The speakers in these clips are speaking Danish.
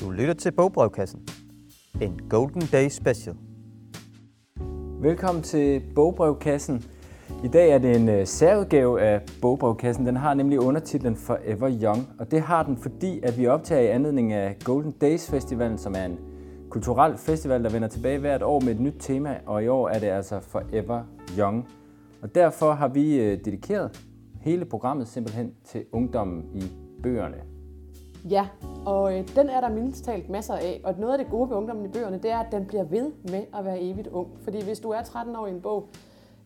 Du lytter til Bogbrevkassen. En Golden Day Special. Velkommen til Bogbrevkassen. I dag er det en øh, særudgave af Bogbrevkassen. Den har nemlig undertitlen Forever Young, og det har den, fordi at vi optager i anledning af Golden Days Festivalen, som er en kulturel festival, der vender tilbage hvert år med et nyt tema, og i år er det altså Forever Young. Og derfor har vi øh, dedikeret hele programmet simpelthen til ungdommen i bøgerne. Ja, og øh, den er der mindst talt masser af. Og noget af det gode ved ungdommen i bøgerne, det er, at den bliver ved med at være evigt ung. Fordi hvis du er 13 år i en bog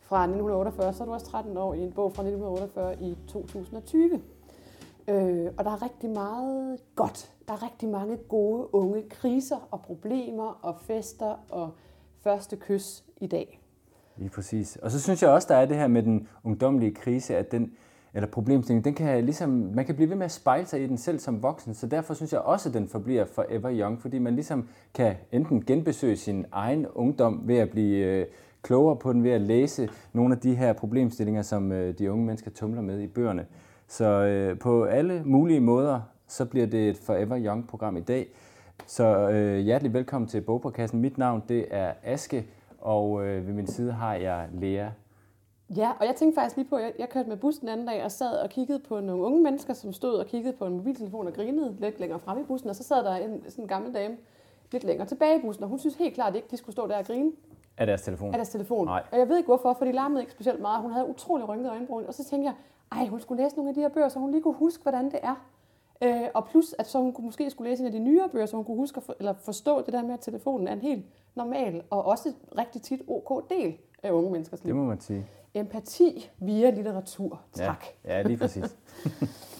fra 1948, så er du også 13 år i en bog fra 1948 i 2020. Øh, og der er rigtig meget godt. Der er rigtig mange gode unge kriser og problemer og fester og første kys i dag. Lige præcis. Og så synes jeg også, der er det her med den ungdomlige krise, at den, eller problemstilling, den kan ligesom, man kan blive ved med at spejle sig i den selv som voksen, så derfor synes jeg også, at den forbliver forever young, fordi man ligesom kan enten genbesøge sin egen ungdom ved at blive øh, klogere på den, ved at læse nogle af de her problemstillinger, som øh, de unge mennesker tumler med i bøgerne. Så øh, på alle mulige måder, så bliver det et Forever Young-program i dag. Så øh, hjertelig velkommen til Bogbrevkassen. Mit navn det er Aske, og øh, ved min side har jeg Lea Ja, og jeg tænkte faktisk lige på, at jeg, jeg kørte med bussen den anden dag og sad og kiggede på nogle unge mennesker, som stod og kiggede på en mobiltelefon og grinede lidt længere frem i bussen, og så sad der en sådan en gammel dame lidt længere tilbage i bussen, og hun synes helt klart ikke, de skulle stå der og grine af deres telefon. af deres telefon. Nej. Og jeg ved ikke hvorfor, for de larmede ikke specielt meget. Hun havde utrolig rynket øjenbryn, og så tænkte jeg, ej, hun skulle læse nogle af de her bøger, så hun lige kunne huske, hvordan det er. Øh, og plus, at så hun kunne, måske skulle læse en af de nyere bøger, så hun kunne huske at for, eller forstå det der med, at telefonen er en helt normal og også rigtig tit ok del af unge menneskers liv. Det må man sige. Empati via litteratur. Tak. Ja, ja lige præcis.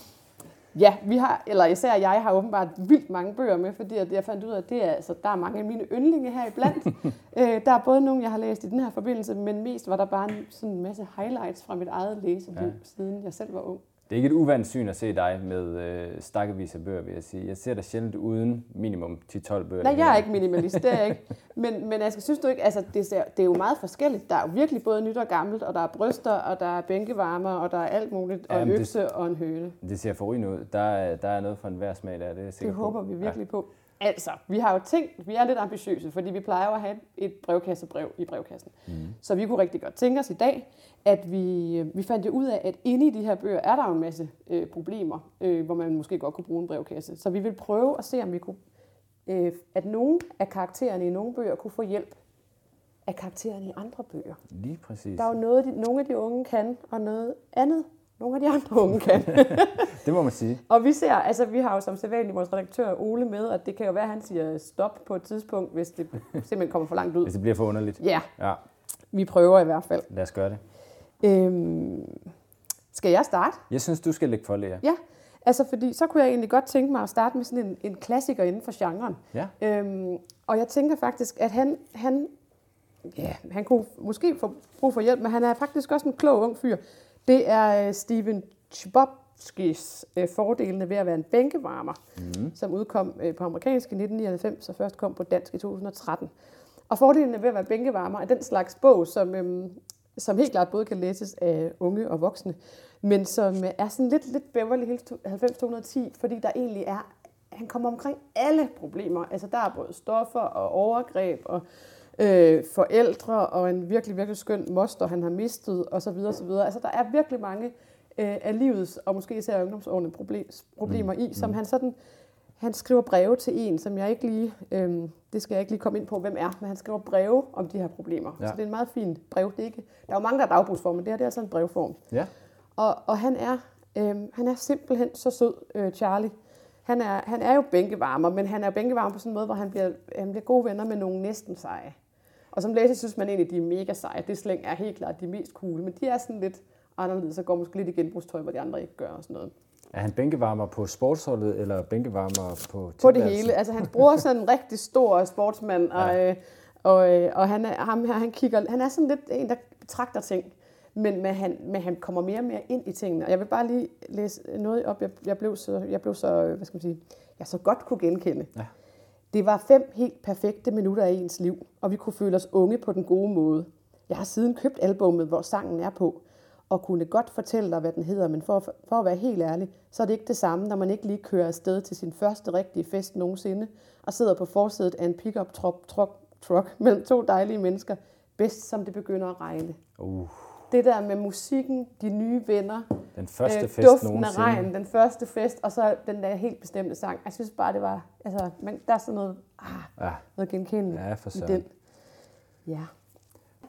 Ja, vi har, eller især jeg har åbenbart vildt mange bøger med, fordi jeg fandt ud af, at det er, altså, der er mange af mine yndlinge her iblandt. øh, der er både nogle, jeg har læst i den her forbindelse, men mest var der bare en, sådan en masse highlights fra mit eget læseliv, ja. siden jeg selv var ung. Det er ikke et uvandt syn at se dig med øh, stakkevis af bøger, vil jeg sige. Jeg ser dig sjældent uden minimum 10-12 bøger. Nej, jeg er ikke minimalist, det er jeg ikke. Men, men jeg skal synes du ikke, altså det, ser, det er jo meget forskelligt. Der er jo virkelig både nyt og gammelt, og der er bryster, og der er bænkevarmer, og der er alt muligt, og en Jamen, det- økse og en høne. Det ser forrygende ud. Der er, der er noget for enhver smag der, det er jeg Det på. håber vi virkelig på. Altså, vi har jo tænkt, vi er lidt ambitiøse, fordi vi plejer jo at have et brevkassebrev i brevkassen. Mm. Så vi kunne rigtig godt tænke os i dag, at vi, vi fandt jo ud af, at inde i de her bøger er der jo en masse øh, problemer, øh, hvor man måske godt kunne bruge en brevkasse. Så vi vil prøve at se, om vi kunne, øh, at nogle af karaktererne i nogle bøger kunne få hjælp af karaktererne i andre bøger. Lige præcis. Der er jo noget, de, nogle af de unge kan, og noget andet, nogle af de andre unge kan. Det må man sige. Og vi ser, altså vi har jo som sædvanligt vores redaktør Ole med, og det kan jo være, at han siger stop på et tidspunkt, hvis det simpelthen kommer for langt ud. Hvis det bliver for underligt. Ja, Ja, vi prøver i hvert fald. lad os gøre det. Øhm, skal jeg starte? Jeg synes, du skal lægge for, Lea. Ja, altså fordi så kunne jeg egentlig godt tænke mig at starte med sådan en, en klassiker inden for genren. Ja. Øhm, og jeg tænker faktisk, at han, han, ja, han kunne måske få brug for hjælp, men han er faktisk også en klog ung fyr. Det er øh, Steven Chbosky's øh, fordelene ved at være en bænkevarmer, mm. som udkom øh, på amerikansk i 1999 og først kom på dansk i 2013. Og fordelene ved at være bænkevarmer er den slags bog, som, øhm, som helt klart både kan læses af unge og voksne, men som er sådan lidt, lidt Beverly Hills 90210, fordi der egentlig er, han kommer omkring alle problemer. Altså der er både stoffer og overgreb og øh, forældre og en virkelig, virkelig skøn moster, han har mistet osv. osv. Altså der er virkelig mange øh, af livets, og måske især ungdomsårene, problem, problemer i, som han sådan han skriver breve til en, som jeg ikke lige, øhm, det skal jeg ikke lige komme ind på, hvem er, men han skriver breve om de her problemer. Ja. Så det er en meget fin brev. Det er ikke, der er jo mange, der er dagbrugsform, men det her det er altså en brevform. Ja. Og, og han, er, øhm, han er simpelthen så sød, øh, Charlie. Han er, han er jo bænkevarmer, men han er bænkevarmer på sådan en måde, hvor han bliver, han bliver gode venner med nogle næsten seje. Og som læser synes man egentlig, de er mega seje. Det slæng er helt klart de mest cool, men de er sådan lidt anderledes og går måske lidt i genbrugstøj, hvor de andre ikke gør og sådan noget. Er han bænkevarmer på sportsholdet, eller bænkevarmer på på det hele. Altså hans bror er sådan en rigtig stor sportsmand, og, øh, og, øh, og han, er, ham her, han, kigger, han er sådan lidt en, der betragter ting, men, men, han, men han kommer mere og mere ind i tingene. Og jeg vil bare lige læse noget op, jeg, jeg, blev, så, jeg blev så, øh, hvad skal man sige, jeg så godt kunne genkende. Ja. Det var fem helt perfekte minutter af ens liv, og vi kunne føle os unge på den gode måde. Jeg har siden købt albummet, hvor sangen er på, og kunne godt fortælle dig, hvad den hedder, men for, for at være helt ærlig, så er det ikke det samme, når man ikke lige kører afsted til sin første rigtige fest nogensinde, og sidder på forsædet af en pickup truck, truck, truck mellem to dejlige mennesker, bedst som det begynder at regne. Uh, det der med musikken, de nye venner, den første øh, fest duften nogensinde. af regn, den første fest, og så den der helt bestemte sang. Jeg synes bare, det var, altså, man, der er sådan noget, ah, Ja, noget genkendeligt ja, for i den. Ja.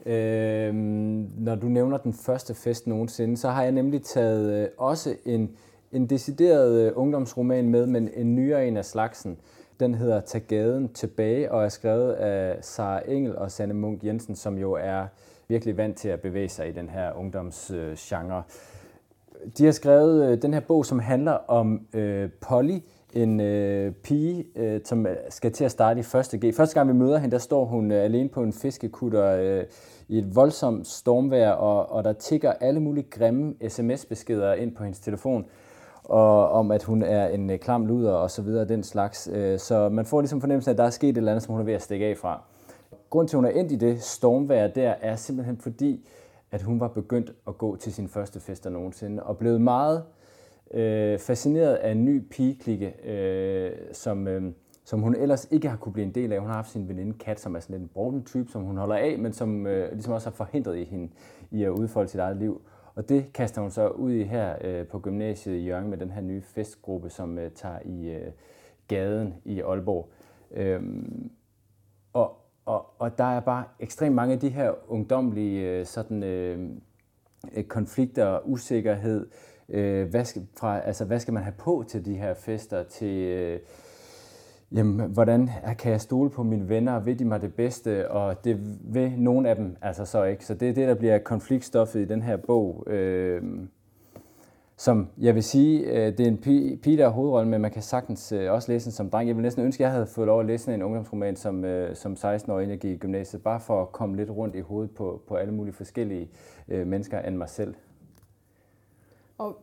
Øhm, når du nævner den første fest nogensinde, så har jeg nemlig taget øh, også en, en decideret øh, ungdomsroman med, men en nyere en af slagsen. Den hedder Tag gaden tilbage og er skrevet af Sara Engel og Sanne Munk Jensen, som jo er virkelig vant til at bevæge sig i den her ungdomsgenre. De har skrevet øh, den her bog, som handler om øh, Polly, en øh, pige, øh, som øh, skal til at starte i 1. G. Første gang vi møder hende, der står hun øh, alene på en fiskekutter øh, i et voldsomt stormvejr, og, og der tigger alle mulige grimme sms-beskeder ind på hendes telefon, og om at hun er en øh, klam luder og så videre, den slags. Øh, så man får ligesom fornemmelsen af, at der er sket et eller andet, som hun er ved at stikke af fra. Grunden til, at hun er endt i det stormvejr der, er simpelthen fordi, at hun var begyndt at gå til sin første fester nogensinde, og blevet meget øh, fascineret af en ny pigeklikke, øh, som, øh, som hun ellers ikke har kunne blive en del af. Hun har haft sin veninde Kat, som er sådan lidt en broden type, som hun holder af, men som øh, ligesom også har forhindret i hende i at udfolde sit eget liv. Og det kaster hun så ud i her øh, på gymnasiet i Jørgen med den her nye festgruppe, som øh, tager i øh, gaden i Aalborg. Øhm, og, og, og der er bare ekstremt mange af de her ungdomlige øh, sådan, øh, øh, konflikter, usikkerhed, øh, hvad, skal, fra, altså, hvad skal man have på til de her fester, til øh, jamen, hvordan kan jeg stole på mine venner, vil de mig det bedste, og det vil nogen af dem altså så ikke. Så det er det, der bliver konfliktstoffet i den her bog. Øh, som jeg vil sige, øh, det er en pi- pige, der er hovedrollen, men man kan sagtens øh, også læse den som dreng. Jeg vil næsten ønske, at jeg havde fået lov at læse en ungdomsroman som, øh, som 16-årig, inden jeg gik i gymnasiet, bare for at komme lidt rundt i hovedet på, på alle mulige forskellige mennesker end mig selv. Og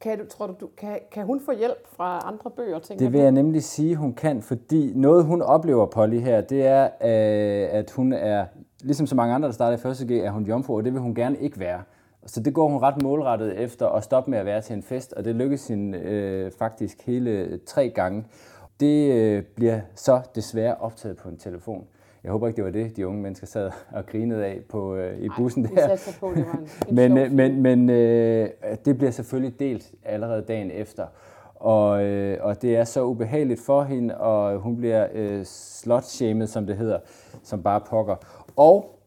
kan, du, tror du, du kan, kan hun få hjælp fra andre bøger, tænker Det vil jeg nemlig sige, hun kan, fordi noget hun oplever, Polly, her, det er, øh, at hun er, ligesom så mange andre, der starter i første G, er hun jomfru, og det vil hun gerne ikke være. Så det går hun ret målrettet efter at stoppe med at være til en fest, og det lykkes hende øh, faktisk hele tre gange. Det øh, bliver så desværre optaget på en telefon. Jeg håber ikke, det var det, de unge mennesker sad og grinede af på, øh, i bussen Vi der. på, det var en, en Men, øh, men, men øh, det bliver selvfølgelig delt allerede dagen efter. Og, øh, og det er så ubehageligt for hende, og hun bliver øh, slot-shamed, som det hedder, som bare pokker. Og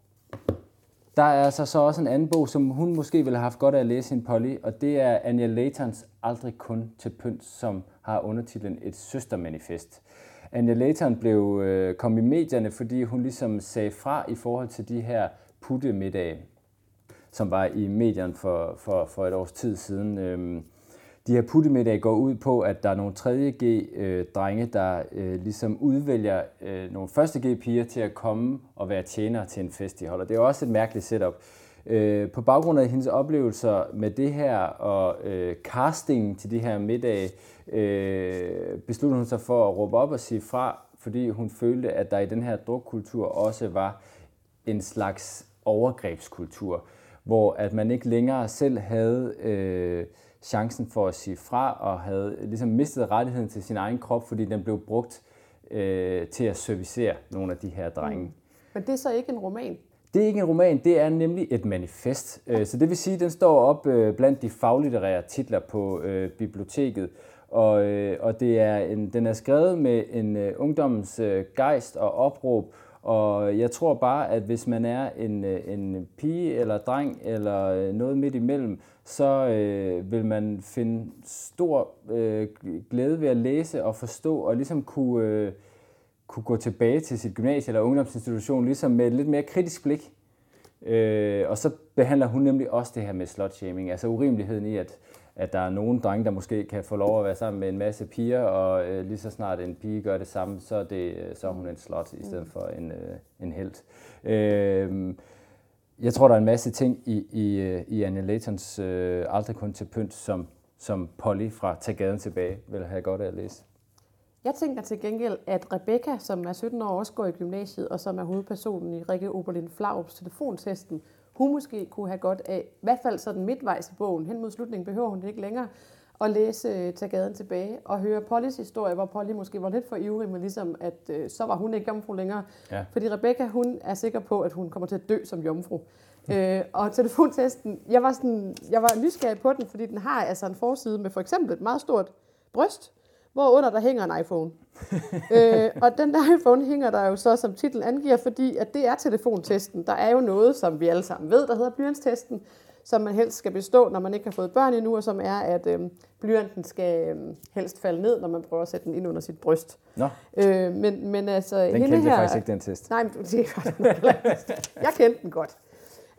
der er altså så også en anden bog, som hun måske ville have haft godt af at læse en Polly, og det er Anja Leitons Aldrig kun til pynt, som har undertitlen Et søstermanifest. Anja Leiton blev, øh, kom i medierne, fordi hun ligesom sagde fra i forhold til de her puttemiddage, som var i medierne for, for, for et års tid siden. Øh, de her puttemiddage går ud på, at der er nogle 3G-drenge, øh, der øh, ligesom udvælger øh, nogle første g piger til at komme og være tjenere til en fest, de holder. Det er jo også et mærkeligt setup. Øh, på baggrund af hendes oplevelser med det her og øh, casting til de her middage, øh, besluttede hun sig for at råbe op og sige fra, fordi hun følte, at der i den her drukkultur også var en slags overgrebskultur, hvor at man ikke længere selv havde øh, chancen for at sige fra, og havde ligesom mistet rettigheden til sin egen krop, fordi den blev brugt øh, til at servicere nogle af de her drenge. Mm. Men det er så ikke en roman. Det er ikke en roman, det er nemlig et manifest. Øh, Så det vil sige, at den står op øh, blandt de faglitterære titler på øh, biblioteket. Og, øh, og det er en, den er skrevet med en øh, ungdommens øh, gejst og opråb. Og jeg tror bare, at hvis man er en, øh, en pige eller dreng eller øh, noget midt imellem, så øh, vil man finde stor øh, glæde ved at læse og forstå og ligesom kunne... Øh, kunne gå tilbage til sit gymnasie eller ungdomsinstitution ligesom med et lidt mere kritisk blik. Øh, og så behandler hun nemlig også det her med slutshaming, altså urimeligheden i, at, at der er nogle drenge, der måske kan få lov at være sammen med en masse piger, og øh, lige så snart en pige gør det samme, så er, det, øh, så er hun en slot i stedet for en, øh, en held. Øh, jeg tror, der er en masse ting i, i, øh, i Anne Laytons øh, Aldrig kun til pynt, som, som Polly fra Tag gaden tilbage vil have godt af at læse. Jeg tænker til gengæld, at Rebecca, som er 17 år, også går i gymnasiet, og som er hovedpersonen i Rikke Oberlin Flaups telefontesten, hun måske kunne have godt af, i hvert fald sådan midtvejs i bogen, hen mod slutningen behøver hun det ikke længere, at læse øh, Tag gaden tilbage og høre Pollys historie, hvor Polly måske var lidt for ivrig, men ligesom, at øh, så var hun ikke jomfru længere. Ja. Fordi Rebecca, hun er sikker på, at hun kommer til at dø som jomfru. øh, og telefontesten, jeg var, sådan, jeg var nysgerrig på den, fordi den har altså en forside med for eksempel et meget stort bryst, hvor under der hænger en iPhone. øh, og den der iPhone hænger der jo så, som titlen angiver, fordi at det er telefontesten. Der er jo noget, som vi alle sammen ved, der hedder blyantstesten, som man helst skal bestå, når man ikke har fået børn endnu, og som er, at øh, blyanten skal øh, helst falde ned, når man prøver at sætte den ind under sit bryst. Nå, Øh, men, men altså, den kendte her, jeg faktisk ikke, den test. Nej, men det er godt. Jeg kendte den godt.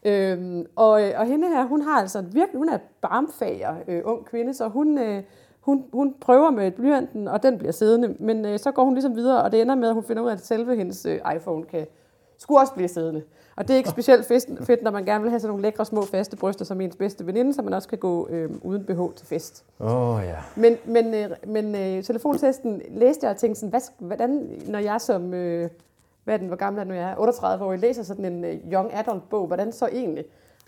Øhm, og, og hende her, hun har altså virkelig, hun er barmfager, øh, ung kvinde, så hun, øh, hun, hun prøver med blyanten, og den bliver siddende, men øh, så går hun ligesom videre, og det ender med, at hun finder ud af, at selve hendes øh, iPhone kan skulle også blive siddende. Og det er ikke specielt fedt, fedt, når man gerne vil have sådan nogle lækre små faste bryster som ens bedste veninde, så man også kan gå øh, uden BH til fest. Åh oh, ja. Men, men, øh, men øh, telefontesten læste jeg og tænkte sådan, hvad, hvordan, når jeg som, øh, hvad er den, hvor gammel er nu jeg er, 38 år, læser sådan en øh, young adult bog, hvordan så egentlig?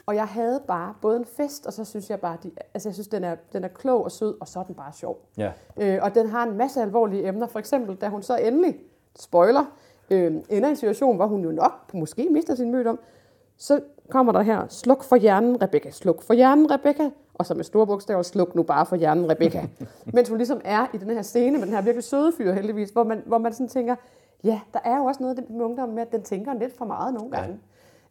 Og jeg havde bare både en fest, og så synes jeg bare, de, altså jeg synes, den er, den er klog og sød, og så er den bare sjov. Ja. Øh, og den har en masse alvorlige emner. For eksempel, da hun så endelig, spoiler, øh, ender i en situation, hvor hun jo nok måske mister sin mødom, så kommer der her, sluk for hjernen, Rebecca, sluk for hjernen, Rebecca, og så med store bogstaver, sluk nu bare for hjernen, Rebecca. Mens hun ligesom er i den her scene med den her virkelig søde fyr heldigvis, hvor man, hvor man sådan tænker, ja, der er jo også noget af det med ungdommen med, at den tænker lidt for meget nogle gange. Ja.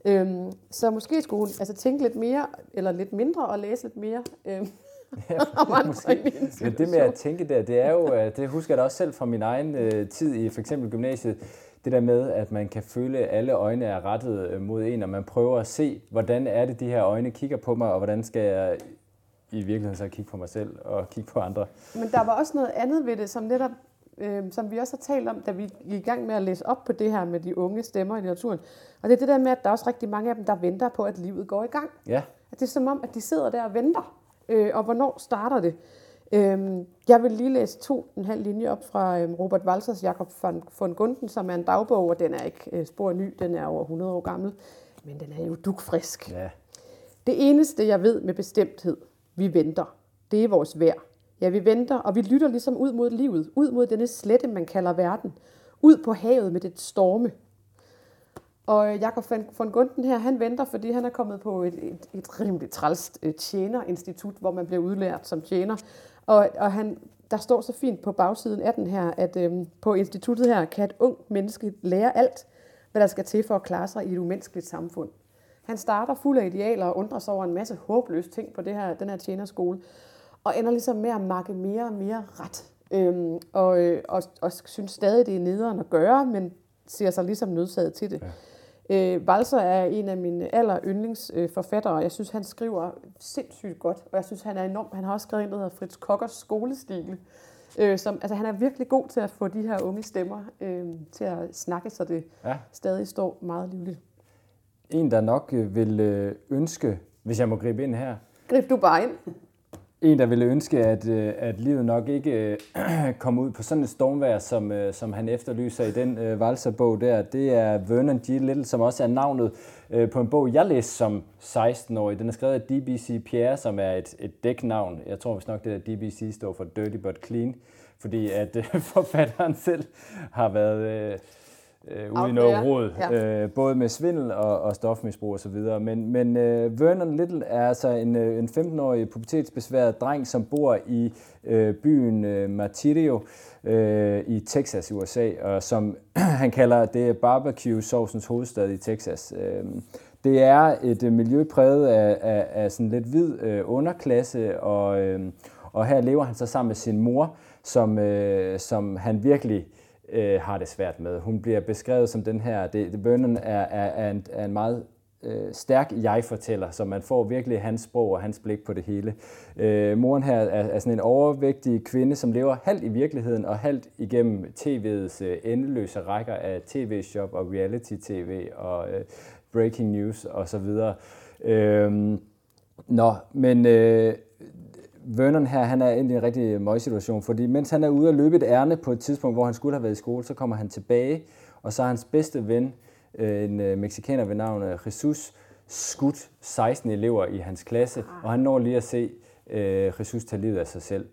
Øhm, så måske skulle hun altså, tænke lidt mere, eller lidt mindre, og læse lidt mere øhm, min Men det med at tænke der, det er jo, øh, det husker jeg da også selv fra min egen øh, tid i for eksempel gymnasiet, det der med, at man kan føle, at alle øjne er rettet øh, mod en, og man prøver at se, hvordan er det, de her øjne kigger på mig, og hvordan skal jeg i virkeligheden så kigge på mig selv og kigge på andre. Men der var også noget andet ved det, som netop, øh, som vi også har talt om, da vi gik i gang med at læse op på det her med de unge stemmer i litteraturen. Og det er det der med, at der er også rigtig mange af dem, der venter på, at livet går i gang. Ja, At det er som om, at de sidder der og venter. Øh, og hvornår starter det? Øhm, jeg vil lige læse to en halv linje op fra øhm, Robert Walters Jakob von, von Gunden, som er en dagbog, og den er ikke øh, spor ny, den er over 100 år gammel, men den er jo dukfrisk. ja. Det eneste, jeg ved med bestemthed, vi venter, det er vores vejr. Ja, vi venter, og vi lytter ligesom ud mod livet, ud mod denne slette, man kalder verden, ud på havet med det storme. Og øh, Jakob von- von Gunden her, han venter, fordi han er kommet på et, et, et rimelig trælst øh, tjenerinstitut, hvor man bliver udlært som tjener. Og, og han, der står så fint på bagsiden af den her, at øhm, på instituttet her kan et ung menneske lære alt, hvad der skal til for at klare sig i et umenneskeligt samfund. Han starter fuld af idealer og undrer sig over en masse håbløse ting på det her, den her tjenerskole, og ender ligesom med at makke mere og mere ret. Øhm, og, øh, og, og synes stadig, det er nederen at gøre, men ser sig ligesom nødsaget til det. Ja. Øh, Walser er en af mine aller yndlingsforfattere, og jeg synes, han skriver sindssygt godt. Og jeg synes, han er enorm. Han har også skrevet en, der hedder Fritz Kokkers skolestil. Øh, som, altså, han er virkelig god til at få de her unge stemmer øh, til at snakke, så det ja. stadig står meget livligt. En, der nok øh, vil øh, ønske, hvis jeg må gribe ind her, Grib du bare ind. En, der ville ønske, at, øh, at livet nok ikke øh, kom ud på sådan et stormvær, som, øh, som han efterlyser i den øh, valserbog der, det er Vernon G. Little, som også er navnet øh, på en bog, jeg læste som 16-årig. Den er skrevet af D.B.C. Pierre, som er et, et dæknavn. Jeg tror vist nok, det der DBC står for Dirty But Clean, fordi at øh, forfatteren selv har været... Øh, øh, ude i noget råd, Ja. øh, både med svindel og, og stofmisbrug osv. Men, men øh, Vernon Little er altså en, øh, en 15-årig pubertetsbesværet dreng, som bor i øh, byen øh, Martirio øh, i Texas, USA, og som han kalder det barbecue-sovsens hovedstad i Texas. Øh, det er et øh, miljø præget af, af, af sådan lidt hvid øh, underklasse, og, øh, og her lever han så sammen med sin mor, som, øh, som han virkelig øh, Øh, har det svært med. Hun bliver beskrevet som den her, det, det Vernon er, er, er, en, er en meget øh, stærk jeg-fortæller, så man får virkelig hans sprog og hans blik på det hele. Øh, moren her er, er sådan en overvægtig kvinde, som lever halvt i virkeligheden og halvt igennem tv'ets øh, endeløse rækker af tv-shop og reality-tv og øh, breaking news osv. Øh, nå, men øh, Vernon her, han er egentlig i en rigtig møgsituation, fordi mens han er ude at løbe et ærne på et tidspunkt, hvor han skulle have været i skole, så kommer han tilbage, og så er hans bedste ven, øh, en øh, mexikaner ved navn øh, Jesus, skudt 16 elever i hans klasse, og han når lige at se øh, Jesus tage livet af sig selv.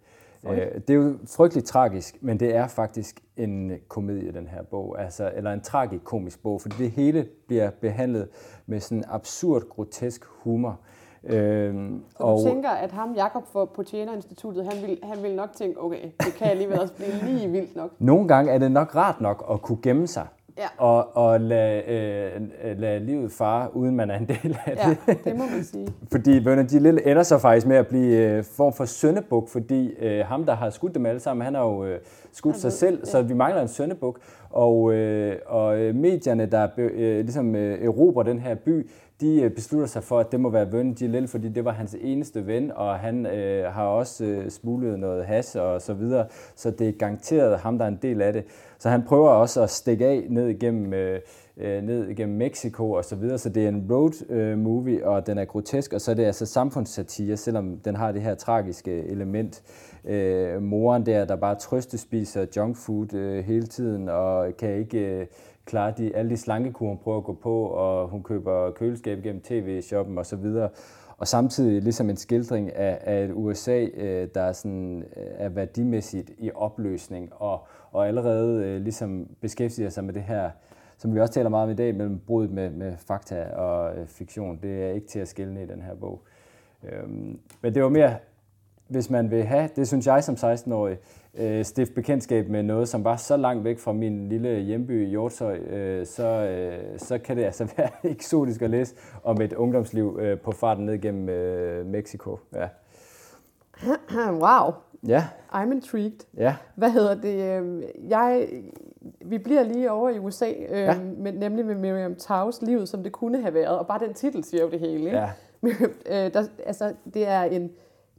Øh, det er jo frygteligt tragisk, men det er faktisk en komedie, den her bog, altså, eller en tragikomisk bog, fordi det hele bliver behandlet med sådan absurd, grotesk humor. Øhm, så og, du tænker, at ham, Jakob på Tjenerinstituttet, han vil, han vil nok tænke, okay, det kan alligevel også blive lige vildt nok. Nogle gange er det nok rart nok at kunne gemme sig ja. og, og lade, øh, lade livet fare, uden man er en del af det. Ja, det må man sige. fordi de Lille ender så faktisk med at blive øh, form for søndebuk, fordi øh, ham, der har skudt dem alle sammen, han har jo øh, skudt han sig ved, selv, ja. så vi mangler en søndebuk. Og, øh, og øh, medierne, der øh, ligesom øh, erobrer den her by, de øh, beslutter sig for, at det må være Vernon Gillel, fordi det var hans eneste ven, og han øh, har også øh, smuglet noget has og så videre, så det er garanteret ham, der er en del af det. Så han prøver også at stikke af ned igennem, øh, øh ned igennem Mexico og så videre, så det er en road øh, movie, og den er grotesk, og så er det altså samfundssatire, selvom den har det her tragiske element. Øh, moren der, der bare trøstespiser junk food øh, hele tiden, og kan ikke... Øh, klare de, alle de slankekur, hun prøver at gå på, og hun køber køleskab gennem tv-shoppen osv. Og, og samtidig ligesom en skildring af, af et USA, øh, der er, sådan, øh, er værdimæssigt i opløsning, og, og allerede øh, ligesom beskæftiger sig med det her, som vi også taler meget om i dag, mellem brudet med, med fakta og øh, fiktion. Det er ikke til at skille i den her bog. Øhm, men det var mere, hvis man vil have, det synes jeg som 16-årig, øh, stifte bekendtskab med noget, som var så langt væk fra min lille hjemby i Hjortshøj, øh, så, øh, så kan det altså være eksotisk at læse om et ungdomsliv øh, på farten ned gennem øh, Mexico. Ja. wow. Ja. I'm intrigued. Ja. Hvad hedder det? Øh, jeg, vi bliver lige over i USA, øh, ja. med, nemlig med Miriam Taus livet, som det kunne have været, og bare den titel siger jo det hele. Ikke? Ja. øh, der, altså, det er en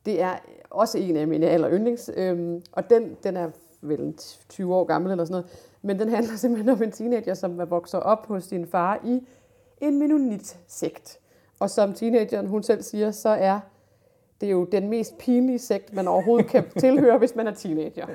det er også en af mine aller yndlings, øhm, og den, den er vel 20 år gammel eller sådan noget, men den handler simpelthen om en teenager, som er vokset op hos sin far i en menonit-sekt. Og som teenageren hun selv siger, så er det jo den mest pinlige sekt, man overhovedet kan tilhøre, hvis man er teenager.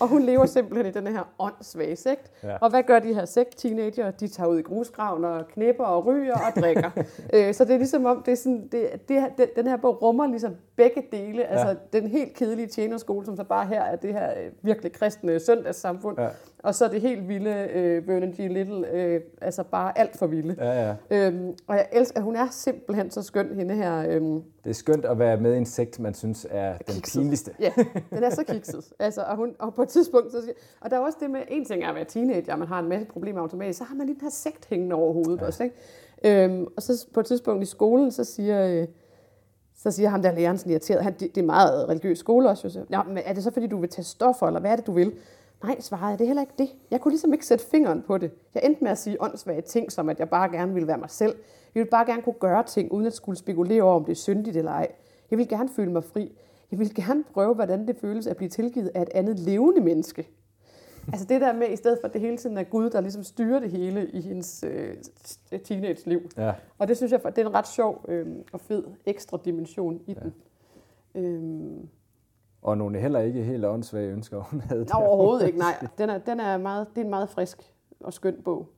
Og hun lever simpelthen i den her åndssvage sekt. Ja. Og hvad gør de her sekt-teenager? De tager ud i grusgraven og knipper og ryger og drikker. øh, så det er ligesom om, det er sådan, det, det, den her bog rummer ligesom begge dele. Altså ja. den helt kedelige tjenerskole, som så bare her er det her øh, virkelig kristne søndagssamfund. Ja. Og så det helt vilde øh, Vernon G. Little, øh, altså bare alt for vilde. Ja, ja. Øhm, og jeg elsker, at hun er simpelthen så skøn, hende her. Øhm, det er skønt at være med i en sekt, man synes er den kikset. pinligste. Ja, den er så kikset. altså, og, hun, og på et tidspunkt, så siger, og der er også det med, en ting er at være teenager, man har en masse problemer automatisk, så har man lige den her sekt hængende over hovedet ja. også, ikke? Øhm, og så på et tidspunkt i skolen, så siger, øh, så siger ham der læreren sådan irriteret, han, det, det er meget religiøs skole også, jo. Ja, men er det så fordi, du vil tage stoffer, eller hvad er det, du vil? Nej, svarede jeg, det er heller ikke det. Jeg kunne ligesom ikke sætte fingeren på det. Jeg endte med at sige åndssvage ting, som at jeg bare gerne ville være mig selv. Jeg ville bare gerne kunne gøre ting, uden at skulle spekulere over, om det er syndigt eller ej. Jeg vil gerne føle mig fri. Jeg vil gerne prøve, hvordan det føles at blive tilgivet af et andet levende menneske. Altså det der med, i stedet for at det hele tiden er Gud, der ligesom styrer det hele i hendes øh, teenage-liv. Ja. Og det synes jeg, det er en ret sjov øh, og fed ekstra dimension i ja. den. Øhm, og nogle heller ikke helt åndssvage ønsker, hun havde. Nej, overhovedet ikke, nej. Den er, den er meget, det er en meget frisk og skøn bog.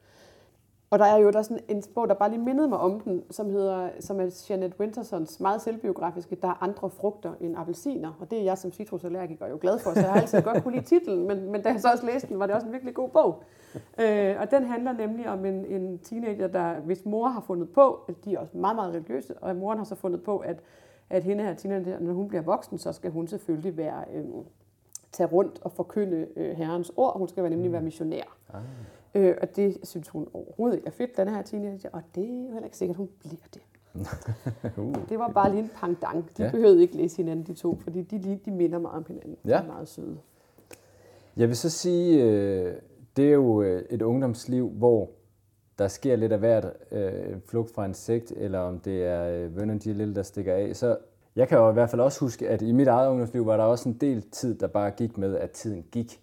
Og der er jo der sådan en bog, der bare lige mindede mig om den, som hedder, som er Janet Wintersons meget selvbiografiske, Der er andre frugter end appelsiner. Og det er jeg som citrusallergiker jo glad for, så jeg har altid godt kunne lide titlen, men, men da jeg så også læste den, var det også en virkelig god bog. Øh, og den handler nemlig om en, en teenager, der, hvis mor har fundet på, at de er også meget, meget religiøse, og moren har så fundet på, at at hende her, teenager, når hun bliver voksen, så skal hun selvfølgelig være, øh, tage rundt og forkynde øh, herrens ord. Hun skal nemlig være missionær. Ah. Øh, og det synes hun overhovedet ikke er fedt, den her teenager, og det er jo heller ikke sikkert, at hun bliver det. uh. Det var bare lige en pangdang. De ja. behøvede ikke læse hinanden, de to, fordi de, de minder meget om hinanden. Ja. De er meget søde. Jeg vil så sige, øh, det er jo øh, et ungdomsliv, hvor der sker lidt af hvert øh, flugt fra en sekt, eller om det er øh, Vernon G. Lille, der stikker af. Så jeg kan jo i hvert fald også huske, at i mit eget ungdomsliv var der også en del tid, der bare gik med, at tiden gik.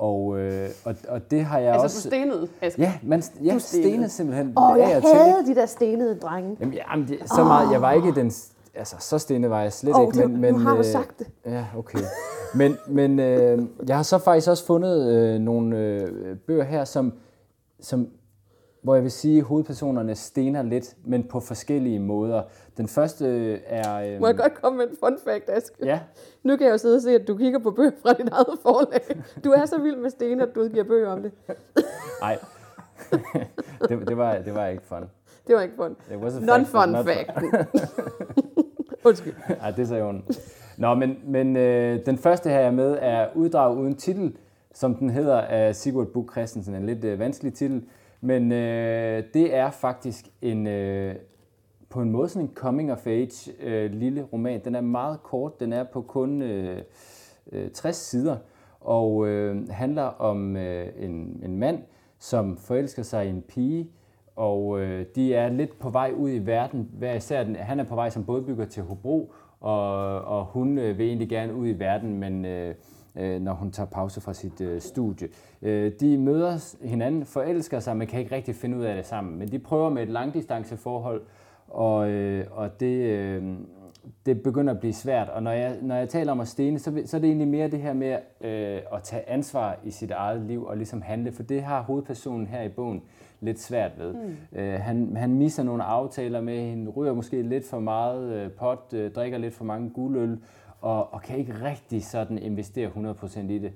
Og, øh, og, og det har jeg altså, også... Altså du stenede, Asger? Ja, man, jeg du stenede. stenede simpelthen. Åh, oh, jeg havde de der stenede drenge. Jamen, jamen det, så meget, jeg var ikke den... Altså, så stenet var jeg slet oh, ikke. Men, men, nu har du øh, sagt det. Ja, okay. Men, men øh, jeg har så faktisk også fundet øh, nogle øh, bøger her, som, som hvor jeg vil sige, at hovedpersonerne stener lidt, men på forskellige måder. Den første er... Øh, Må jeg godt komme med en fun fact, Aske? Ja, Nu kan jeg jo sidde og se, at du kigger på bøger fra dit eget forlag. Du er så vild med sten, at du udgiver bøger om det. nej. det, det, var, det var ikke fun. Det var ikke fun. It was a fact, Non-fun not fact. Undskyld. Ej, det er så jo Nå, men, men øh, den første her jeg med er Uddrag uden titel, som den hedder af Sigurd Buk Christensen. En lidt øh, vanskelig titel, men øh, det er faktisk en, øh, på en måde sådan en coming of age øh, lille roman. Den er meget kort, den er på kun øh, øh, 60 sider, og øh, handler om øh, en, en mand, som forelsker sig i en pige, og øh, de er lidt på vej ud i verden. Hver især, den, han er på vej som bådbygger til Hobro, og, og hun øh, vil egentlig gerne ud i verden, men øh, øh, når hun tager pause fra sit øh, studie. Øh, de møder hinanden, forelsker sig, men kan ikke rigtig finde ud af det sammen. Men de prøver med et langdistanceforhold, og, øh, og det, øh, det begynder at blive svært. Og når jeg, når jeg taler om at stene, så, så er det egentlig mere det her med øh, at tage ansvar i sit eget liv og ligesom handle, for det har hovedpersonen her i bogen lidt svært ved. Mm. Øh, han, han misser nogle aftaler med hende, ryger måske lidt for meget øh, pot, øh, drikker lidt for mange guldøl, og, og kan ikke rigtig sådan investere 100% i det.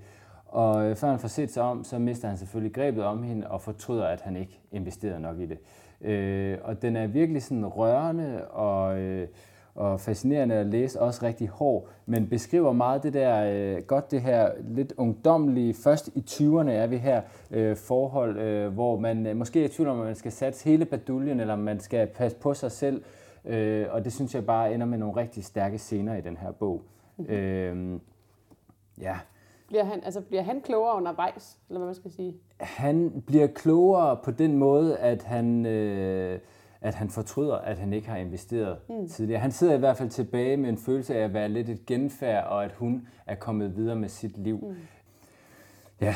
Og øh, før han får set sig om, så mister han selvfølgelig grebet om hende og fortryder, at han ikke investerede nok i det. Øh, og den er virkelig sådan rørende og, øh, og fascinerende at læse, også rigtig hård, men beskriver meget det der, øh, godt det her lidt ungdomlige, først i 20'erne er vi her, øh, forhold, øh, hvor man øh, måske er i tvivl om, at man skal satse hele baduljen, eller man skal passe på sig selv, øh, og det synes jeg bare ender med nogle rigtig stærke scener i den her bog. Øh, ja, Bliver han, altså, bliver han klogere undervejs, eller hvad man skal sige? han bliver klogere på den måde, at han, øh, at han fortryder, at han ikke har investeret mm. tidligere. Han sidder i hvert fald tilbage med en følelse af at være lidt et genfærd, og at hun er kommet videre med sit liv. Mm. Ja,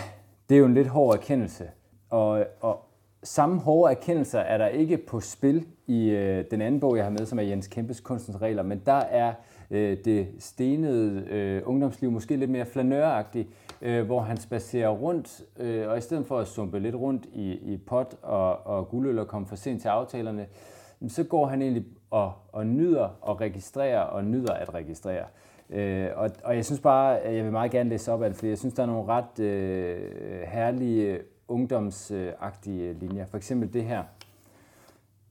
det er jo en lidt hård erkendelse. Og, og samme hårde erkendelser er der ikke på spil i øh, den anden bog, jeg har med, som er Jens Kæmpes Kunstens Regler, men der er øh, det stenede øh, ungdomsliv måske lidt mere flanøragtigt, øh, hvor han spacerer rundt, øh, og i stedet for at sumpe lidt rundt i, i pot og, og guldøl og komme for sent til aftalerne, så går han egentlig og, og nyder og registrerer og nyder at registrere. Øh, og, og jeg synes bare, at jeg vil meget gerne læse op af det, fordi jeg synes, der er nogle ret øh, herlige ungdomsagtige linjer. For eksempel det her.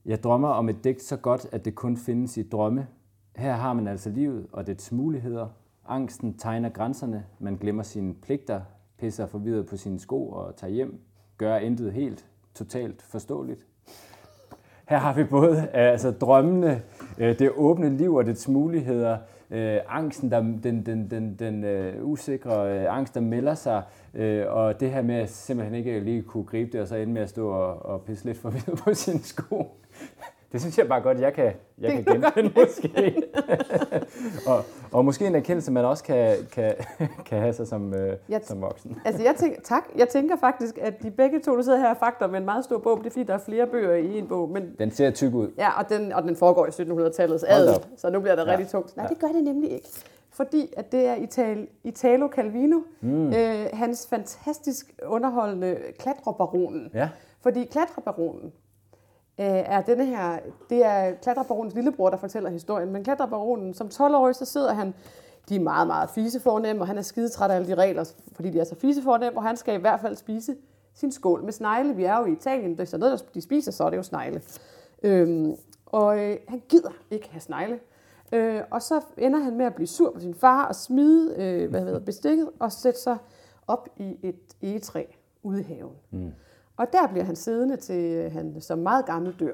Jeg drømmer om et digt så godt, at det kun findes i drømme. Her har man altså livet og dets muligheder. Angsten tegner grænserne. Man glemmer sine pligter, pisser forvirret på sine sko og tager hjem. Gør intet helt, totalt forståeligt. Her har vi både altså, drømmene, øh, det åbne liv og dets muligheder, øh, angsten, der, den, den, den, den øh, usikre øh, angst, der melder sig, øh, og det her med at simpelthen ikke lige kunne gribe det, og så ende med at stå og, og pisse lidt forvirret på sine sko. Det synes jeg bare godt, jeg kan, jeg kan genkende måske. og, og måske en erkendelse, man også kan, kan, kan have sig som, øh, Jeg- som voksen. Altså, jeg tænker, tak. Jeg tænker faktisk, at de begge to, der sidder her, er fakter med en meget stor bog. Det er fordi, der er flere bøger i en bog. Men, Den ser tyk ud. ja, og den, og den foregår i 1700-tallets Hold da adel, så nu bliver det Ja. rigtig tungt. Nej, Ja. det gør det nemlig ikke. Fordi at det er Ital, Italo Calvino, mm. øh, hans fantastisk underholdende klatrebaronen. Ja. Fordi klatrebaronen Øh, er denne her, det er klatrebaronens lillebror, der fortæller historien, men klatrebaronen, som 12-årig, så sidder han, de er meget, meget fisefornemme, og han er skidetræt af alle de regler, fordi de er så fisefornemme, og han skal i hvert fald spise sin skål med snegle. Vi er jo i Italien, det er noget, de spiser, så er det jo snegle. Øhm, og øh, han gider ikke have snegle. Øh, og så ender han med at blive sur på sin far og smide øh, hvad hedder, bestikket og sætte sig op i et egetræ ude i haven. Mm. Og der bliver han siddende til øh, han som meget gammel dør.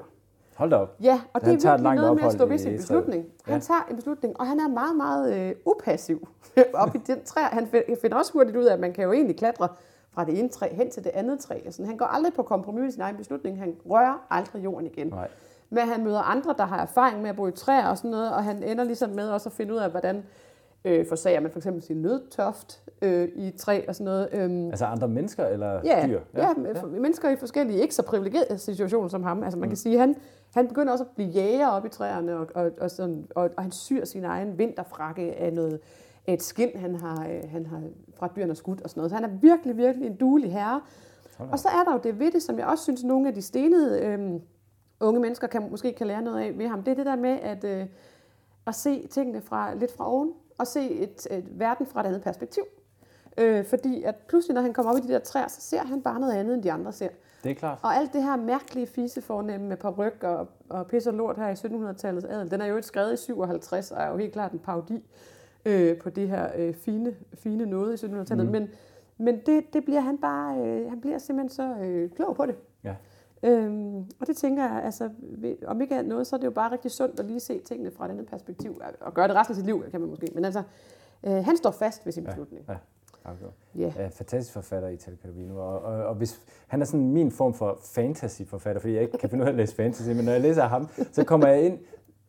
Hold da op. Ja, og det Han er virkelig noget med at stå ved sin beslutning. Han Ja. tager en beslutning, og han er meget, meget øh, upassiv op i den træ. Han fi- finder også hurtigt ud af, at man kan jo egentlig klatre fra det ene træ hen til det andet træ. Altså, han går aldrig på kompromis i sin egen beslutning. Han rører aldrig jorden igen. Nej. Men han møder andre, der har erfaring med at bo i træer og sådan noget, og han ender ligesom med også at finde ud af, hvordan øh, forsager man for eksempel sin nødtoft øh, i træ og sådan noget. Øhm, Altså andre mennesker eller Ja, dyr? ja, ja, ja. mennesker i forskellige, ikke så privilegerede situationer som ham. Altså man kan sige, han, han begynder også at blive jæger op i træerne, og, og, og, sådan, og, og han syr sin egen vinterfrakke af noget af et skin, han har, øh, han har fra dyrene skudt og sådan noget. Så han er virkelig, virkelig en duelig herre. Og så er der jo det ved det, som jeg også synes, nogle af de stenede øh, unge mennesker kan, måske kan lære noget af ved ham. Det er det der med at, øh, at se tingene fra, lidt fra oven, og se et, et verden fra et andet perspektiv. Øh, fordi at pludselig, når han kommer op i de der træer, så ser han bare noget andet, end de andre ser. Det er klart. Og alt det her mærkelige fisefornemme med paryk og, og pis og lort her i 1700-tallets adel, den er jo et skrevet i 57, og er jo helt klart en parodi øh, på det her øh, fine, fine noget i 1700-tallet. Mm. Men, men det, det bliver han bare, øh, han bliver simpelthen så øh, klog på det. Ja. Øhm, og det tænker jeg, altså, om ikke andet noget, så er det jo bare rigtig sundt at lige se tingene fra et andet perspektiv, og gøre det resten af sit liv, kan man måske. Men altså, øh, han står fast ved sin beslutning. Ja. Afgjort. Ja. Ja, fantastisk forfatter i Calvino. Og, og, og hvis, han er sådan min form for fantasy-forfatter, fordi jeg ikke kan finde ud af at læse fantasy, men når jeg læser ham, så kommer jeg ind,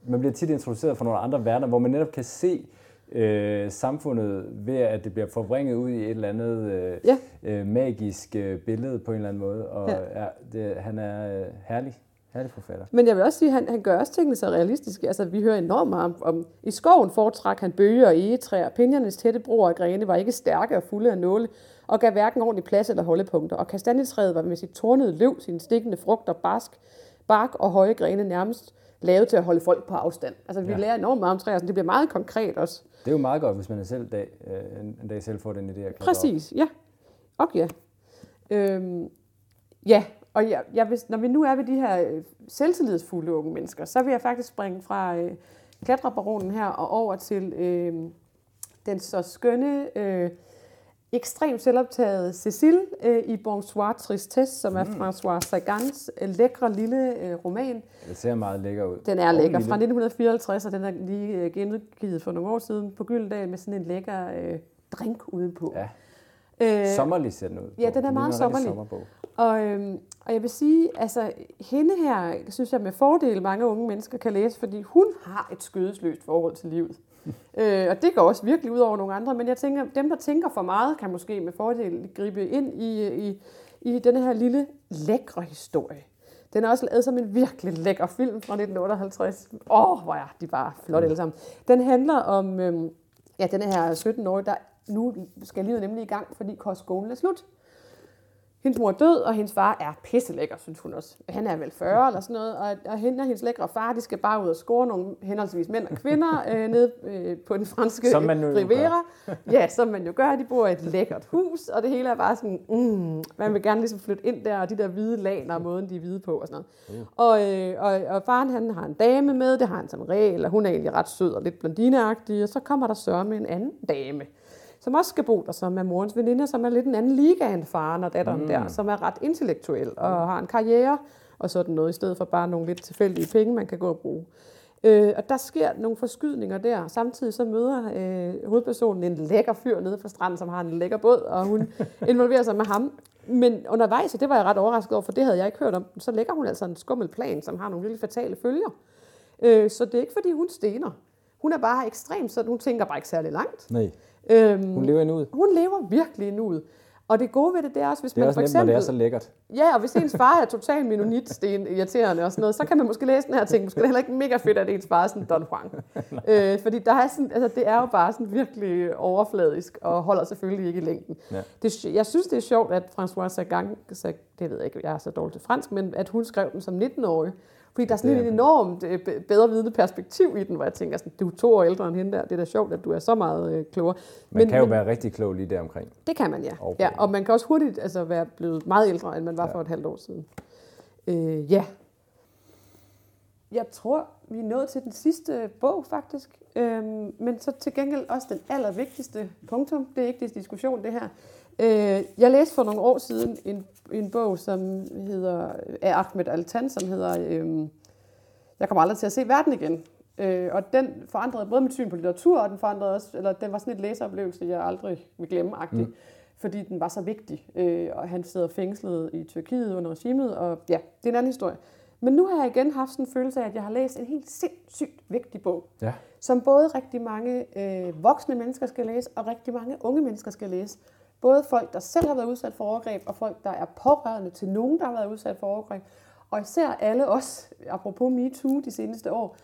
man bliver tit introduceret for nogle andre verdener, hvor man netop kan se øh, samfundet ved, at det bliver forvrænget ud i et eller andet øh, Ja. øh, magisk øh, billede på en eller anden måde. Og Ja. ja. Det, han er øh, herlig, herlig forfatter. Men jeg vil også sige, at han, han gør også tingene så realistiske. Altså, vi hører enormt meget om, om i skoven foretræk han bøge og egetræer. Pinjernes tætte broer og grene var ikke stærke og fulde af nåle, og gav hverken ordentlig plads eller holdepunkter. Og kastanjetræet var med sit tornede løv, sine stikkende frugter, barsk, bark og høje grene nærmest lavet til at holde folk på afstand. Altså, vi. Ja. lærer enormt meget om træer, så det bliver meget konkret også. Det er jo meget godt, hvis man selv dag, øh, en, dag selv får den idé. Præcis, op. Præcis, ja. Og ja. Øhm, ja, og jeg, jeg vil, når vi nu er ved de her øh, selvtillidsfulde unge mennesker, så vil jeg faktisk springe fra øh, klatrebaronen her og over til øh, den så skønne, øh, ekstremt selvoptaget Cécile øh, i Bonsoir Tristesse, som er François Sagans øh, lækre lille øh, roman. Det ser meget lækker ud. Den er lækker fra 1954, og den er lige øh, genudgivet for nogle år siden på Gyldendal med sådan en lækker øh, drink udenpå. Ja, Øh, sommerlig ser den ud. ja, den er meget sommerlig. sommerbog. Og, øhm, og jeg vil sige, altså hende her, synes jeg med fordel mange unge mennesker kan læse, fordi hun har et skødesløst forhold til livet øh, og det går også virkelig ud over nogle andre, men jeg tænker, dem der tænker for meget, kan måske med fordel gribe ind i, i, i den her lille lækre historie. Den er også lavet som en virkelig lækker film fra 1958. Åh, oh, hvor er de bare flot alle sammen. Den handler om øhm, ja, den her 17-årige, der nu skal livet nemlig i gang, fordi kostskolen er slut. Hendes mor er død, og hendes far er pisselækker, synes hun også. Han er vel 40 eller sådan noget, og, og hende og hendes lækre far, de skal bare ud og score nogle henholdsvis mænd og kvinder øh, nede øh, på den franske Som man nu Riviera. Ja, som man jo gør. De bor i et lækkert hus, og det hele er bare sådan, mm, man vil gerne ligesom flytte ind der, og de der hvide laner, måden de er hvide på og sådan noget. Uh. Og, øh, og, og faren han har en dame med, det har han som regel, og hun er egentlig ret sød og lidt blondineagtig, og så kommer der Søren med en anden dame som også skal bo der, som er morens veninde, som er lidt en anden liga end faren og datteren mm. der, som er ret intellektuel og har en karriere og sådan noget, i stedet for bare nogle lidt tilfældige penge, man kan gå og bruge. Øh, og der sker nogle forskydninger der. Samtidig så møder øh, hovedpersonen en lækker fyr nede fra stranden, som har en lækker båd, og hun involverer sig med ham. Men undervejs, og det var jeg ret overrasket over, for det havde jeg ikke hørt om, så lægger hun altså en skummel plan, som har nogle lidt fatale følger. Øh, så det er ikke, fordi hun stener. Hun er bare ekstremt sådan, hun tænker bare ikke særlig langt. Nej, Øhm, hun lever endnu ud. hun lever virkelig nu ud. Og det gode ved det, det er også, hvis Det er man også for nemt, eksempel... det er så lækkert. Ja, og hvis ens far er total menonit, sten irriterende og sådan noget, så kan man måske læse den her ting. Måske er det heller ikke mega fedt, at ens far er sådan Don Juan. øh, fordi der er sådan, altså, det er jo bare sådan virkelig overfladisk, og holder selvfølgelig ikke i længden. Ja. Det, jeg synes, det er sjovt, at François Sagan, det ved jeg ikke, jeg er så dårlig til fransk, men at hun skrev den som 19-årig. Fordi der er sådan Det et er- enormt øh, be- bedre vidende perspektiv i den, hvor jeg tænker sådan, du er to år ældre end hende der. Det er da sjovt, at du er så meget øh, klogere. Man men, kan jo være rigtig klog lige der omkring. Det kan man, ja. Og ja og man kan også hurtigt altså, være blevet meget ældre, end man var. Ja. for et halvt år siden. Øh, ja. Jeg tror, vi er nået til den sidste bog, faktisk. Øhm, men så til gengæld også den allervigtigste punktum. Det er ikke det diskussion, det her. Øh, jeg læste for nogle år siden en, en bog, som hedder, af Ahmed Altan, som hedder øhm, Jeg kommer aldrig til at se verden igen. Øh, og den forandrede både mit syn på litteratur, og den forandrede også, eller den var sådan et læseoplevelse, jeg aldrig vil glemme mm. fordi den var så vigtig. Øh, og han sidder fængslet i Tyrkiet under regimet, og ja, det er en anden historie. Men nu har jeg igen haft sådan en følelse af, at jeg har læst en helt sindssygt vigtig bog, Ja. som både rigtig mange øh, voksne mennesker skal læse, og rigtig mange unge mennesker skal læse. Både folk, der selv har været udsat for overgreb, og folk, der er pårørende til nogen, der har været udsat for overgreb. Og især alle os, apropos MeToo de seneste år,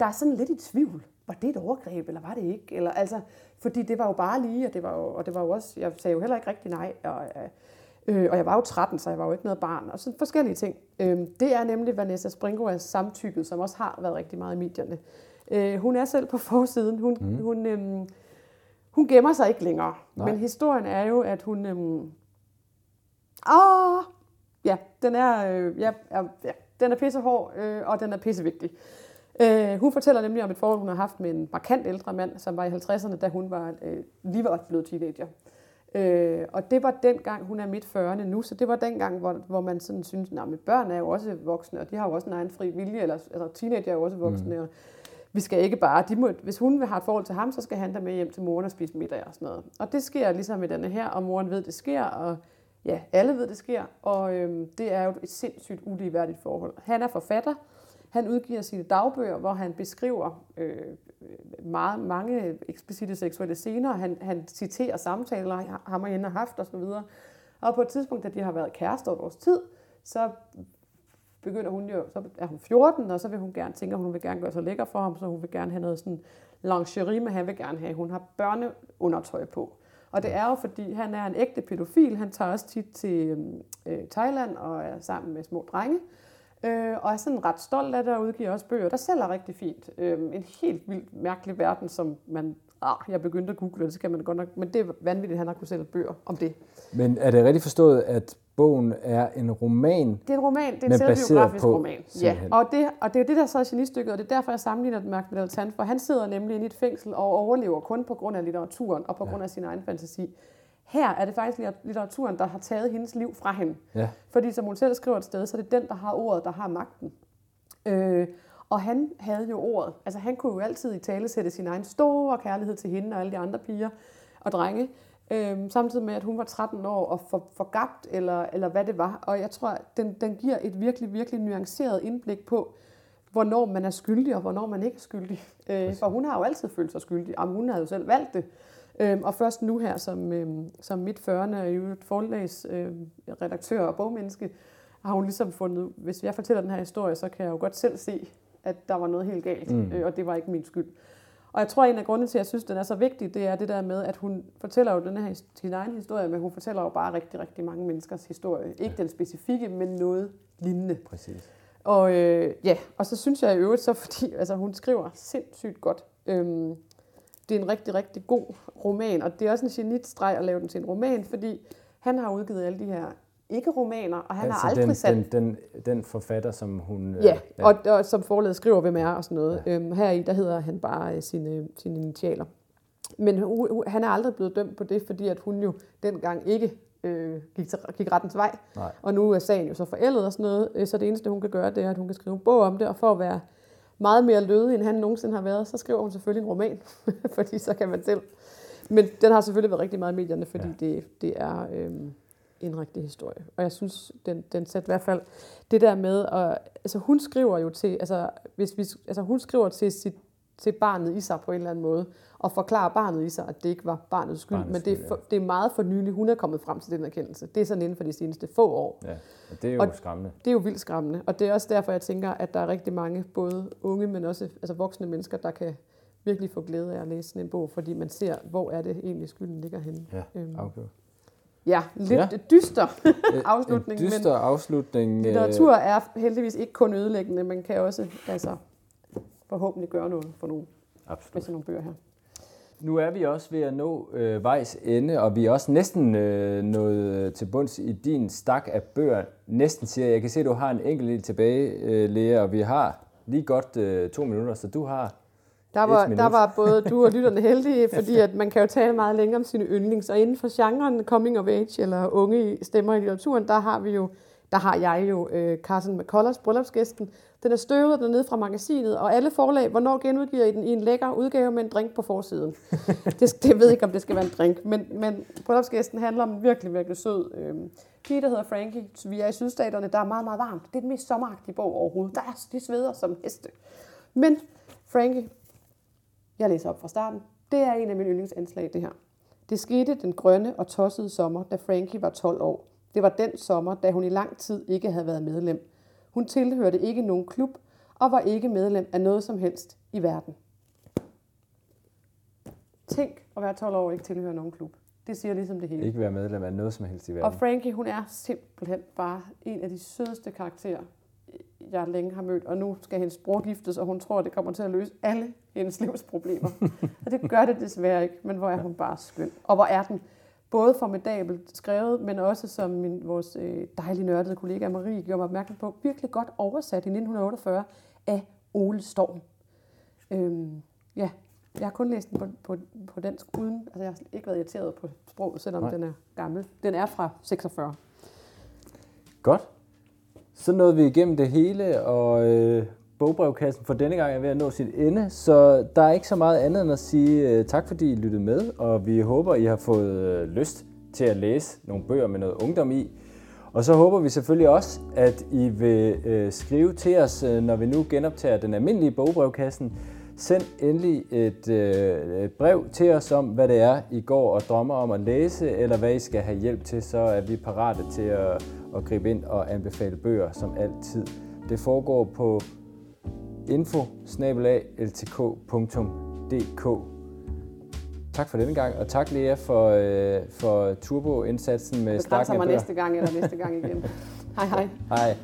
der er sådan lidt i tvivl. Var det et overgreb, eller var det ikke? Eller, altså, fordi det var jo bare lige, og det var jo, og det var jo også, jeg sagde jo heller ikke rigtig nej. Og, Øh, og jeg var jo 13, så jeg var jo ikke noget barn. Og sådan forskellige ting. Øh, det er nemlig Vanessa Springgaard samtykket, som også har været rigtig meget i medierne. Øh, hun er selv på forsiden. Hun, mm. hun, øh, hun gemmer sig ikke længere. Nej. Men historien er jo, at hun... Øh, åh, ja, den er, øh, ja, ja, den er pissehård, øh, og den er pissevigtig. Øh, hun fortæller nemlig om et forhold, hun har haft med en markant ældre mand, som var i 50'erne, da hun var øh, lige var blevet teenager. Øh, og det var dengang, hun er midt 40'erne nu, så det var dengang, hvor, hvor man sådan synes, at børn er jo også voksne, og de har jo også en egen fri vilje, eller altså, teenager er jo også voksne, mm. og vi skal ikke bare, de må, hvis hun vil have et forhold til ham, så skal han da med hjem til moren og spise middag og sådan noget. Og det sker ligesom i denne her, og moren ved, det sker, og ja, alle ved, det sker, og øhm, det er jo et sindssygt uligeværdigt forhold. Han er forfatter, han udgiver sine dagbøger, hvor han beskriver øh, meget, mange eksplicite seksuelle scener. Han, han citerer samtaler, ham og hende har haft osv. Og, og på et tidspunkt, da de har været kærester over vores tid, så begynder hun jo, så er hun 14, og så vil hun gerne tænke, at hun vil gerne gøre sig lækker for ham, så hun vil gerne have noget sådan lingerie, men han vil gerne have, hun har børneundertøj på. Og det er jo, fordi han er en ægte pædofil. Han tager også tit til øh, øh, Thailand og er sammen med små drenge. Øh, og er sådan ret stolt af det og udgiver også bøger, der sælger rigtig fint. Øh, en helt vildt mærkelig verden, som man... Ah, jeg begyndte at google det, så kan man godt nok... Men det er vanvittigt, at han har kunnet sælge bøger om det. Men er det rigtigt forstået, at bogen er en roman? Det er en roman, det er en selvbiografisk på, roman. Ja, og det, og det er det, der så er genistykket, og det er derfor, jeg sammenligner det med Tan, for han sidder nemlig i et fængsel og overlever kun på grund af litteraturen og på ja. grund af sin egen fantasi. Her er det faktisk litteraturen, der har taget hendes liv fra hende. Ja. Fordi som hun selv skriver et sted, så er det den, der har ordet, der har magten. Øh, og han havde jo ordet. Altså han kunne jo altid i tale sætte sin egen store kærlighed til hende og alle de andre piger og drenge. Øh, samtidig med, at hun var 13 år og for, forgabt, eller, eller hvad det var. Og jeg tror, den, den giver et virkelig, virkelig nuanceret indblik på, hvornår man er skyldig, og hvornår man ikke er skyldig. Øh, for hun har jo altid følt sig skyldig. Jamen, hun havde jo selv valgt det. Øhm, og først nu her, som, øhm, som midt 40'erne og et forlags øh, redaktør og bogmenneske, har hun ligesom fundet, hvis jeg fortæller den her historie, så kan jeg jo godt selv se, at der var noget helt galt, mm. øh, og det var ikke min skyld. Og jeg tror, at en af grundene til, at jeg synes, at den er så vigtig, det er det der med, at hun fortæller jo den her sin egen historie, men hun fortæller jo bare rigtig, rigtig mange menneskers historie. Ikke den specifikke, men noget lignende. Præcis. Og øh, ja, og så synes jeg i øvrigt så, fordi altså, hun skriver sindssygt godt. Øhm, det er en rigtig, rigtig god roman, og det er også en genitstreg at lave den til en roman, fordi han har udgivet alle de her ikke-romaner, og han altså har aldrig den, sat... Den, den, den forfatter, som hun... Ja, ja. Og, og som forladet skriver, hvem er og sådan noget. Ja. Øhm, her i, der hedder han bare sine, sine initialer. Men hun, hun, han er aldrig blevet dømt på det, fordi at hun jo dengang ikke øh, gik, til, gik rettens vej. Nej. Og nu er sagen jo så forældet og sådan noget, øh, så det eneste, hun kan gøre, det er, at hun kan skrive en bog om det, og for at være meget mere lødig, end han nogensinde har været, så skriver hun selvfølgelig en roman, fordi så kan man selv. Men den har selvfølgelig været rigtig meget i medierne, fordi ja. det, det er øhm, en rigtig historie. Og jeg synes, den, den sætter i hvert fald det der med, at, altså hun skriver jo til, altså, hvis vi, altså hun skriver til sit til barnet i sig på en eller anden måde, og forklare barnet i sig, at det ikke var barnets skyld, barnets men det er, for, det er meget for nylig, hun er kommet frem til den erkendelse. Det er sådan inden for de seneste få år. Ja, og det er jo og skræmmende. Det er jo vildt skræmmende, og det er også derfor, jeg tænker, at der er rigtig mange, både unge, men også altså voksne mennesker, der kan virkelig få glæde af at læse sådan en bog, fordi man ser, hvor er det egentlig skylden ligger henne. Ja, øhm. Ja, lidt ja. dyster afslutning. En dyster men afslutning. Litteratur er heldigvis ikke kun ødelæggende, man kan også altså, forhåbentlig gøre noget for nogen Absolut. med sådan nogle bøger her. Nu er vi også ved at nå øh, vejs ende, og vi er også næsten øh, nået til bunds i din stak af bøger. Næsten siger jeg. Jeg kan se, at du har en enkelt tilbage, øh, Lea, og vi har lige godt øh, to minutter, så du har der var, der var både du og lytterne heldige, fordi at man kan jo tale meget længere om sine yndlings. Og inden for genren coming of age eller unge stemmer i litteraturen, der har vi jo der har jeg jo øh, Carson McCullers, bryllupsgæsten. Den er støvet dernede fra magasinet, og alle forlag, hvornår genudgiver I den i en lækker udgave med en drink på forsiden? det, det ved ikke, om det skal være en drink, men, men bryllupsgæsten handler om en virkelig, virkelig sød øh, pige, der hedder Frankie. Vi er i sydstaterne, der er meget, meget varmt. Det er den mest sommeragtige bog overhovedet. Der er de sveder som heste. Men Frankie, jeg læser op fra starten, det er en af mine yndlingsanslag, det her. Det skete den grønne og tossede sommer, da Frankie var 12 år. Det var den sommer, da hun i lang tid ikke havde været medlem. Hun tilhørte ikke nogen klub og var ikke medlem af noget som helst i verden. Tænk at være 12 år og ikke tilhøre nogen klub. Det siger ligesom det hele. Ikke være medlem af noget som helst i Og verden. Frankie, hun er simpelthen bare en af de sødeste karakterer, jeg længe har mødt. Og nu skal hendes bror giftes, og hun tror, det kommer til at løse alle hendes livsproblemer. og det gør det desværre ikke, men hvor er hun bare skøn. Og hvor er den både formidabelt skrevet, men også som min, vores øh, dejlige nørdede kollega Marie gjorde mig opmærksom på, virkelig godt oversat i 1948 af Ole Storm. Øhm, ja, jeg har kun læst den på, på, på dansk uden, altså jeg har ikke været irriteret på sproget, selvom Nej. Den er gammel. Den er fra 46. Godt. Så nåede vi igennem det hele, og øh, bogbrevkassen for denne gang er ved at nå sit ende, så der er ikke så meget andet end at sige øh, tak, fordi I lyttede med, og vi håber, I har fået øh, lyst til at læse nogle bøger med noget ungdom i. Og så håber vi selvfølgelig også, at I vil øh, skrive til os, øh, når vi nu genoptager den almindelige bogbrevkassen. Send endelig et, øh, et brev til os om, hvad det er, I går og drømmer om at læse, eller hvad I skal have hjælp til, så er vi parate til at, at gribe ind og anbefale bøger som altid. Det foregår på info Tak for denne gang, og tak Lea for, øh, for turbo-indsatsen med snakken af mig bøger. næste gang eller næste gang igen. hej hej. Hej.